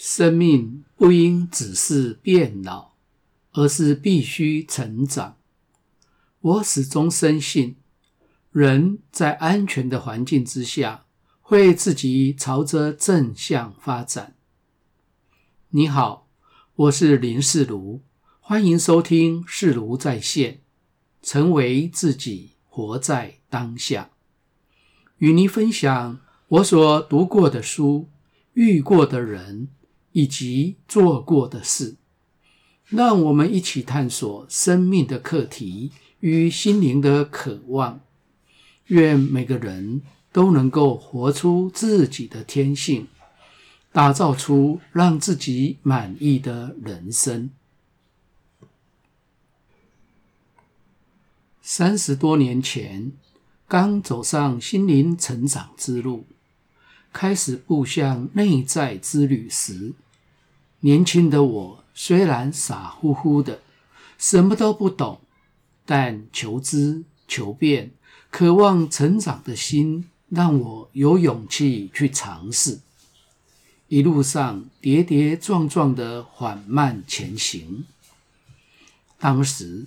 生命不应只是变老，而是必须成长。我始终深信，人在安全的环境之下，会自己朝着正向发展。你好，我是林世如，欢迎收听世如在线，成为自己，活在当下，与您分享我所读过的书、遇过的人。以及做过的事，让我们一起探索生命的课题与心灵的渴望。愿每个人都能够活出自己的天性，打造出让自己满意的人生。三十多年前，刚走上心灵成长之路，开始步向内在之旅时，年轻的我虽然傻乎乎的，什么都不懂，但求知求变、渴望成长的心，让我有勇气去尝试。一路上跌跌撞撞的缓慢前行。当时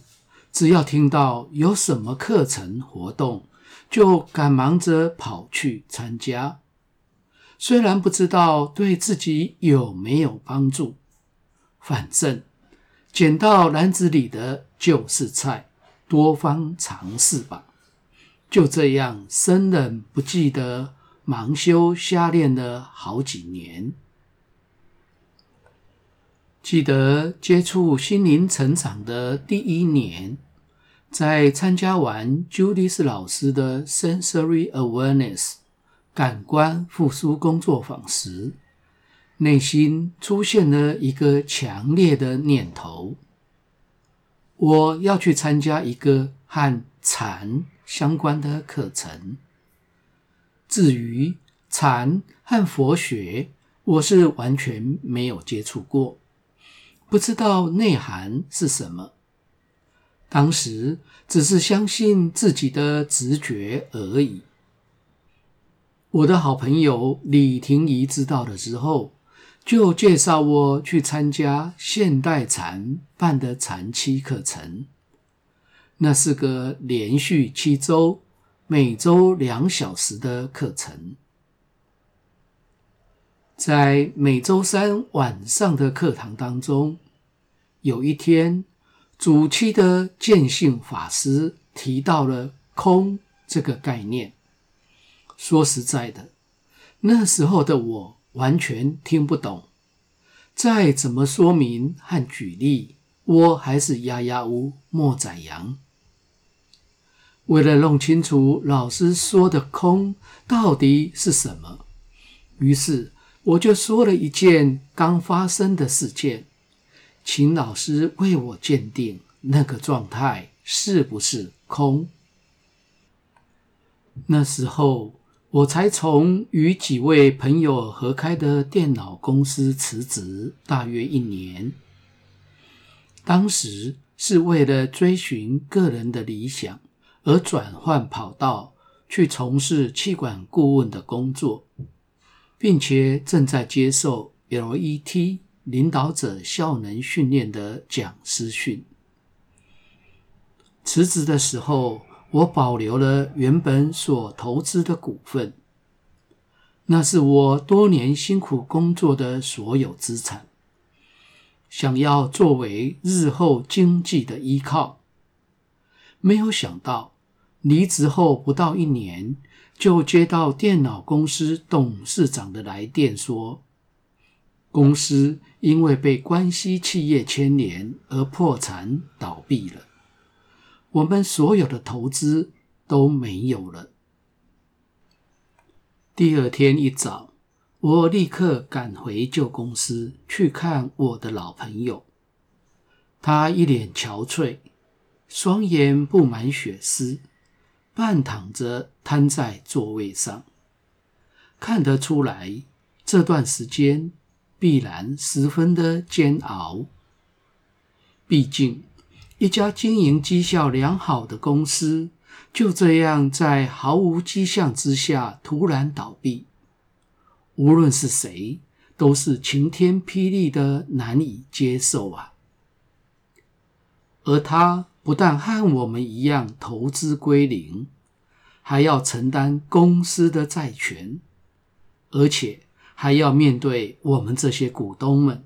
只要听到有什么课程活动，就赶忙着跑去参加。虽然不知道对自己有没有帮助，反正捡到篮子里的就是菜，多方尝试吧。就这样，生冷不忌的盲修瞎练了好几年。记得接触心灵成长的第一年，在参加完 Judith 老师的 Sensory Awareness。感官复苏工作坊时，内心出现了一个强烈的念头：我要去参加一个和禅相关的课程。至于禅和佛学，我是完全没有接触过，不知道内涵是什么。当时只是相信自己的直觉而已。我的好朋友李婷宜知道了之后，就介绍我去参加现代禅办的禅七课程。那是个连续七周，每周两小时的课程。在每周三晚上的课堂当中，有一天，主七的见性法师提到了“空”这个概念。说实在的，那时候的我完全听不懂，再怎么说明和举例，我还是哑哑无莫宰羊。为了弄清楚老师说的“空”到底是什么，于是我就说了一件刚发生的事件，请老师为我鉴定那个状态是不是空。那时候。我才从与几位朋友合开的电脑公司辞职，大约一年。当时是为了追寻个人的理想而转换跑道，去从事气管顾问的工作，并且正在接受 LET 领导者效能训练的讲师训。辞职的时候，我保留了原本所投资的股份，那是我多年辛苦工作的所有资产，想要作为日后经济的依靠。没有想到，离职后不到一年，就接到电脑公司董事长的来电，说公司因为被关系企业牵连而破产倒闭了。我们所有的投资都没有了。第二天一早，我立刻赶回旧公司去看我的老朋友。他一脸憔悴，双眼布满血丝，半躺着瘫在座位上。看得出来，这段时间必然十分的煎熬。毕竟，一家经营绩效良好的公司，就这样在毫无迹象之下突然倒闭。无论是谁，都是晴天霹雳的难以接受啊。而他不但和我们一样投资归零，还要承担公司的债权，而且还要面对我们这些股东们，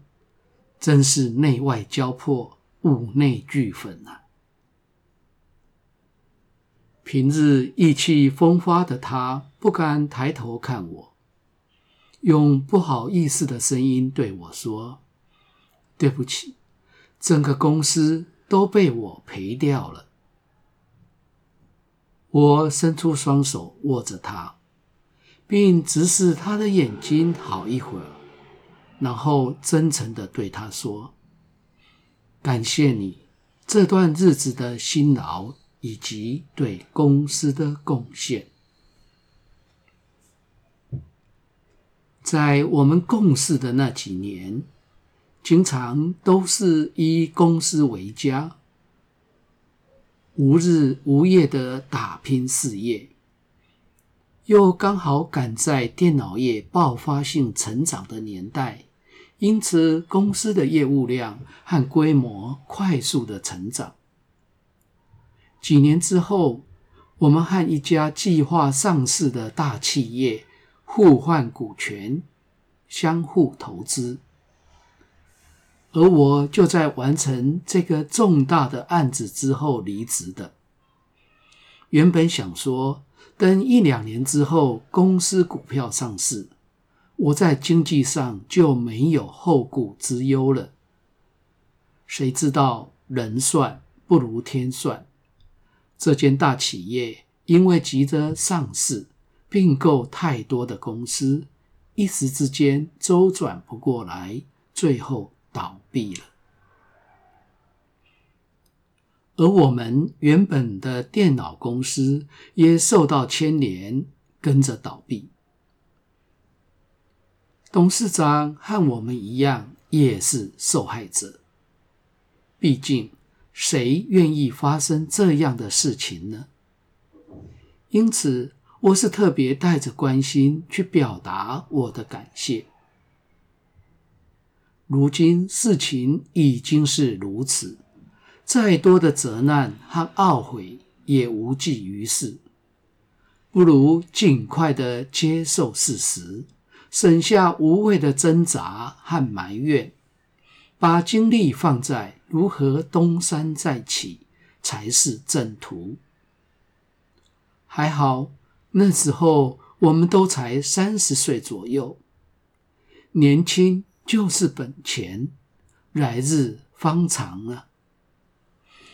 真是内外交迫，五内俱焚啊！平日意气风发的他，不敢抬头看我，用不好意思的声音对我说：“对不起，整个公司。”都被我赔掉了。我伸出双手握着他，并直视他的眼睛好一会儿，然后真诚地对他说：“感谢你这段日子的辛劳以及对公司的贡献。”在我们共事的那几年。经常都是以公司为家，无日无夜的打拼事业，又刚好赶在电脑业爆发性成长的年代，因此公司的业务量和规模快速的成长。几年之后，我们和一家计划上市的大企业互换股权，相互投资。而我就在完成这个重大的案子之后离职的。原本想说，等一两年之后公司股票上市，我在经济上就没有后顾之忧了。谁知道人算不如天算，这间大企业因为急着上市，并购太多的公司，一时之间周转不过来，最后。倒闭了，而我们原本的电脑公司也受到牵连，跟着倒闭。董事长和我们一样，也是受害者。毕竟，谁愿意发生这样的事情呢？因此，我是特别带着关心去表达我的感谢。如今事情已经是如此，再多的责难和懊悔也无济于事，不如尽快的接受事实，省下无谓的挣扎和埋怨，把精力放在如何东山再起才是正途。还好那时候我们都才三十岁左右，年轻。就是本钱，来日方长啊！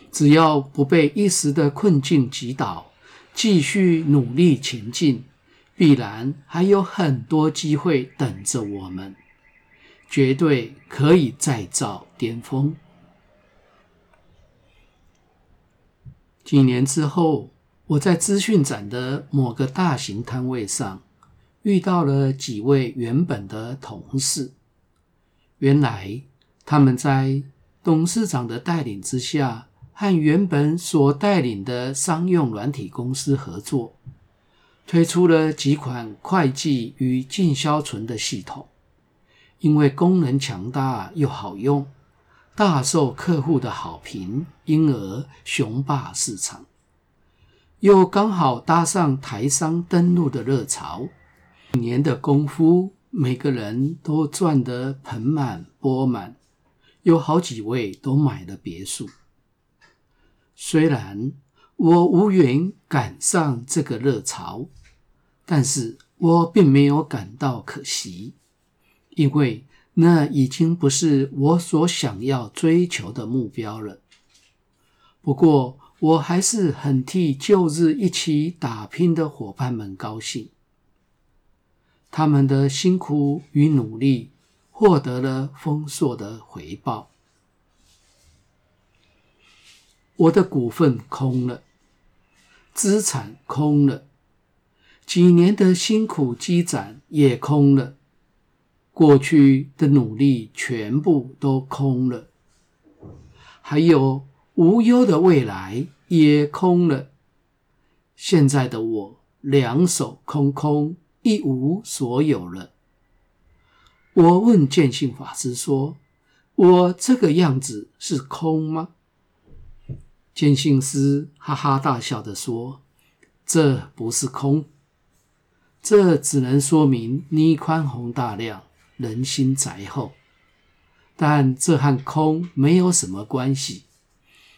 只要不被一时的困境击倒，继续努力前进，必然还有很多机会等着我们，绝对可以再造巅峰。几年之后，我在资讯展的某个大型摊位上，遇到了几位原本的同事。原来他们在董事长的带领之下，和原本所带领的商用软体公司合作，推出了几款会计与进销存的系统。因为功能强大又好用，大受客户的好评，因而雄霸市场。又刚好搭上台商登陆的热潮，一年的功夫。每个人都赚得盆满钵满，有好几位都买了别墅。虽然我无缘赶上这个热潮，但是我并没有感到可惜，因为那已经不是我所想要追求的目标了。不过，我还是很替旧日一起打拼的伙伴们高兴。他们的辛苦与努力获得了丰硕的回报。我的股份空了，资产空了，几年的辛苦积攒也空了，过去的努力全部都空了，还有无忧的未来也空了。现在的我两手空空。一无所有了，我问见性法师说：“我这个样子是空吗？”见信师哈哈大笑地说：“这不是空，这只能说明你宽宏大量，人心宅厚。但这和空没有什么关系。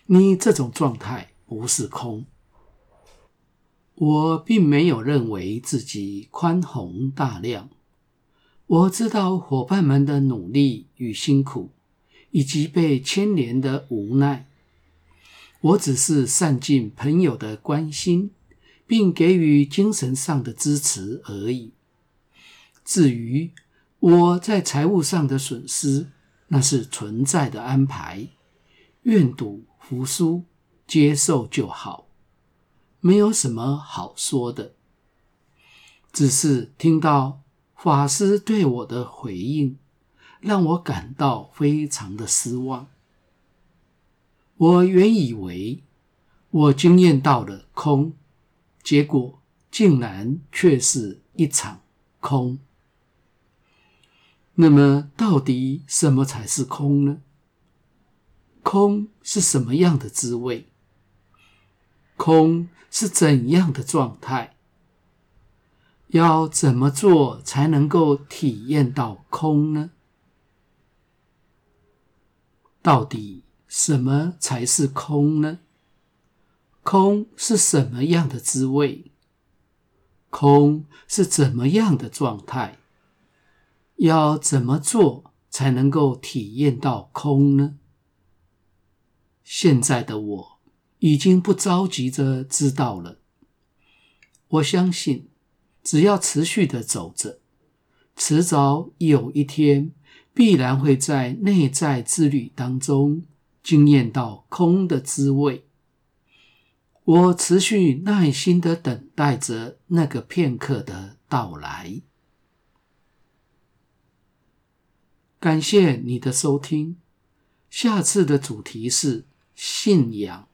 你这种状态不是空。我并没有认为自己宽宏大量。我知道伙伴们的努力与辛苦，以及被牵连的无奈。”我只是善尽朋友的关心，并给予精神上的支持而已。至于我在财务上的损失，那是存在的安排，愿赌服输，接受就好，没有什么好说的。只是听到法师对我的回应，让我感到非常的失望。我原以为我经验到了空，结果竟然却是一场空。那么，到底什么才是空呢？空是什么样的滋味？空是怎样的状态？要怎么做才能够体验到空呢？到底？什么才是空呢？空是什么样的滋味？空是怎么样的状态？要怎么做才能够体验到空呢？现在的我已经不着急着知道了。我相信，只要持续的走着，迟早有一天必然会在内在之旅当中。惊艳到空的滋味，我持续耐心的等待着那个片刻的到来。感谢你的收听，下次的主题是信仰。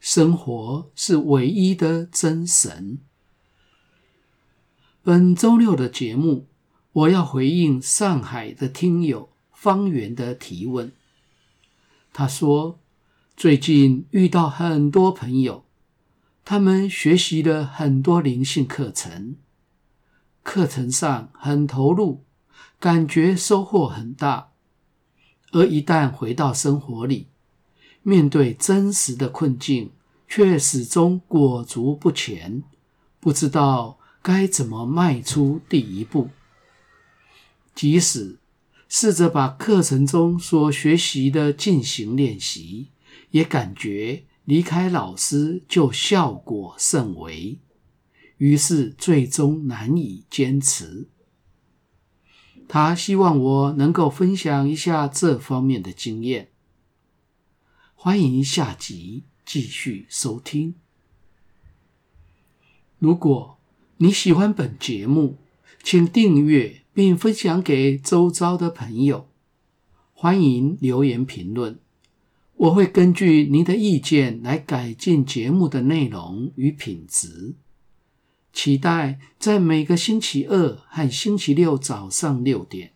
生活是唯一的真神。本周六的节目，我要回应上海的听友方圆的提问。他说：“最近遇到很多朋友，他们学习了很多灵性课程，课程上很投入，感觉收获很大。而一旦回到生活里，面对真实的困境，却始终裹足不前，不知道该怎么迈出第一步。即使……”试着把课程中所学习的进行练习，也感觉离开老师就效果甚微，于是最终难以坚持。他希望我能够分享一下这方面的经验。欢迎下集继续收听。如果你喜欢本节目，请订阅。并分享给周遭的朋友。欢迎留言评论，我会根据您的意见来改进节目的内容与品质。期待在每个星期二和星期六早上六点，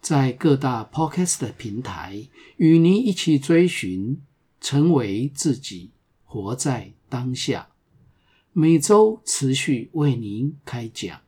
在各大 Podcast 平台与您一起追寻，成为自己，活在当下。每周持续为您开讲。